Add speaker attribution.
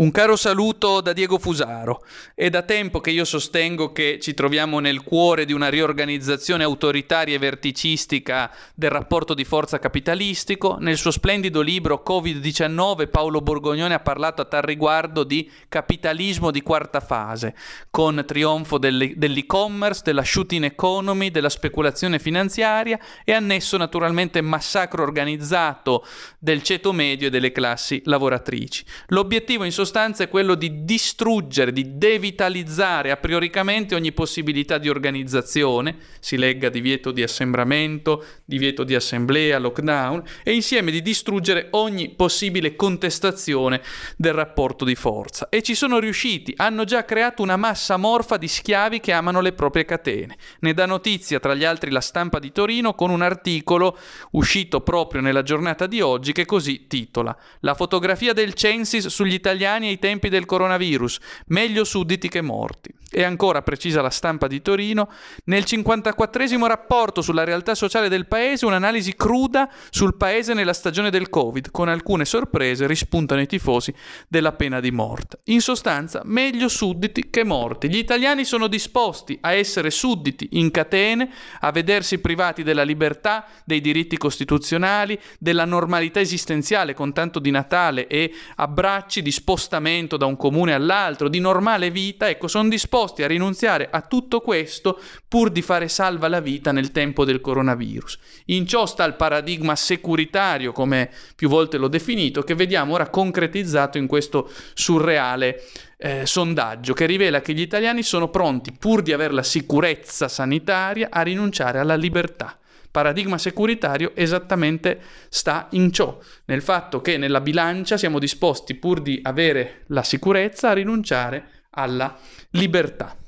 Speaker 1: Un caro saluto da Diego Fusaro. È da tempo che io sostengo che ci troviamo nel cuore di una riorganizzazione autoritaria e verticistica del rapporto di forza capitalistico. Nel suo splendido libro Covid-19 Paolo Borgognone ha parlato a tal riguardo di capitalismo di quarta fase, con trionfo dell'e-commerce, della shooting economy, della speculazione finanziaria e annesso naturalmente massacro organizzato del ceto medio e delle classi lavoratrici. L'obiettivo in sostanza sostanza è quello di distruggere, di devitalizzare a prioricamente ogni possibilità di organizzazione, si legga divieto di assembramento, divieto di assemblea, lockdown, e insieme di distruggere ogni possibile contestazione del rapporto di forza. E ci sono riusciti, hanno già creato una massa morfa di schiavi che amano le proprie catene. Ne dà notizia, tra gli altri, la stampa di Torino con un articolo uscito proprio nella giornata di oggi che così titola La fotografia del Censis sugli italiani italiani ai tempi del coronavirus, meglio sudditi che morti. E ancora, precisa la stampa di Torino, nel 54 rapporto sulla realtà sociale del paese, un'analisi cruda sul paese nella stagione del Covid, con alcune sorprese rispuntano i tifosi della pena di morte. In sostanza, meglio sudditi che morti. Gli italiani sono disposti a essere sudditi in catene, a vedersi privati della libertà, dei diritti costituzionali, della normalità esistenziale con tanto di Natale e abbracci di spostamento da un comune all'altro, di normale vita, ecco, sono disposti a rinunziare a tutto questo pur di fare salva la vita nel tempo del coronavirus. In ciò sta il paradigma securitario, come più volte l'ho definito, che vediamo ora concretizzato in questo surreale eh, sondaggio che rivela che gli italiani sono pronti, pur di avere la sicurezza sanitaria, a rinunciare alla libertà paradigma securitario esattamente sta in ciò, nel fatto che nella bilancia siamo disposti, pur di avere la sicurezza, a rinunciare alla libertà.